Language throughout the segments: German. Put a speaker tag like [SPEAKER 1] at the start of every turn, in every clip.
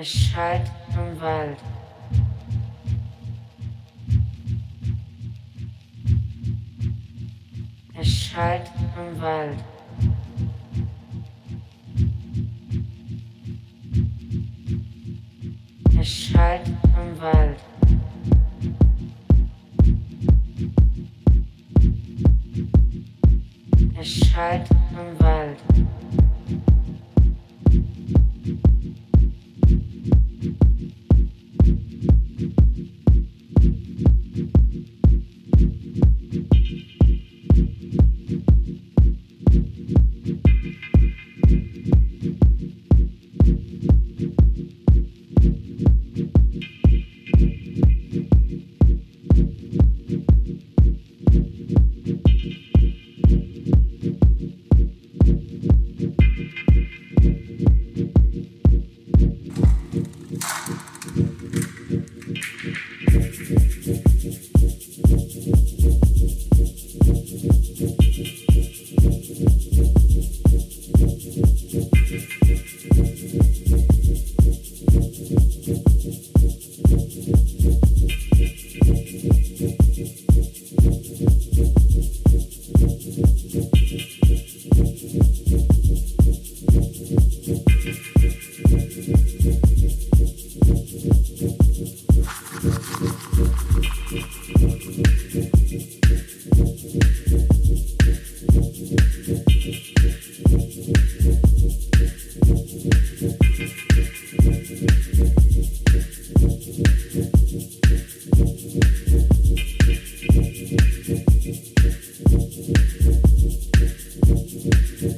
[SPEAKER 1] Es schallt im Wald. Es schallt im Wald. Es schallt im Wald. Es schallt
[SPEAKER 2] Thank
[SPEAKER 1] you.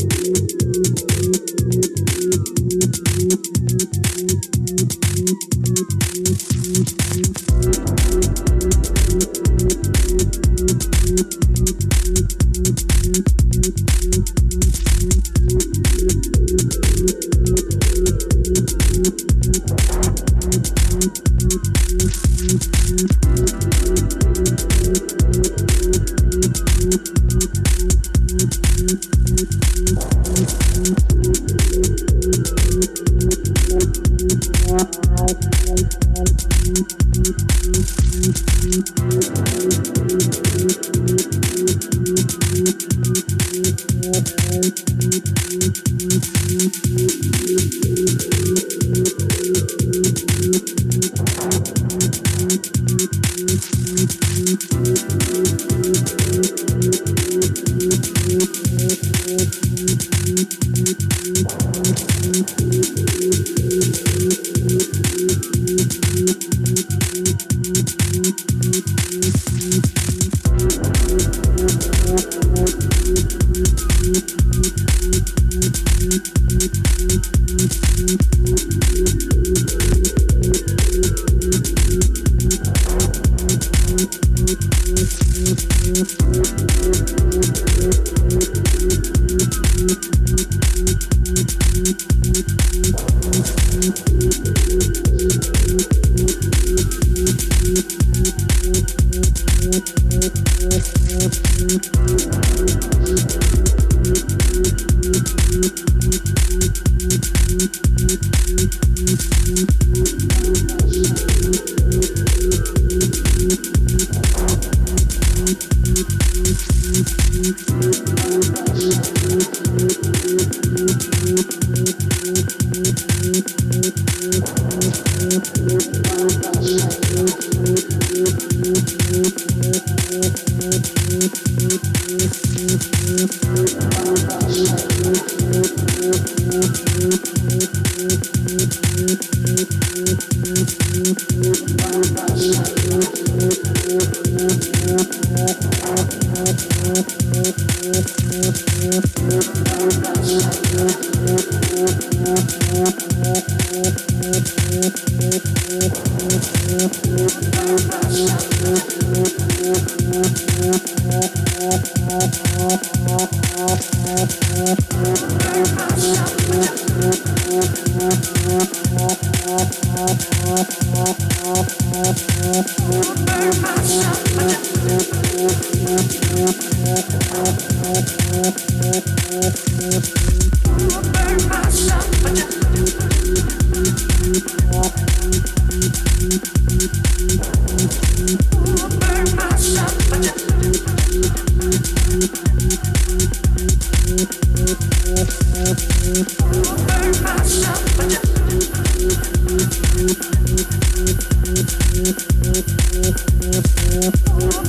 [SPEAKER 1] Oh,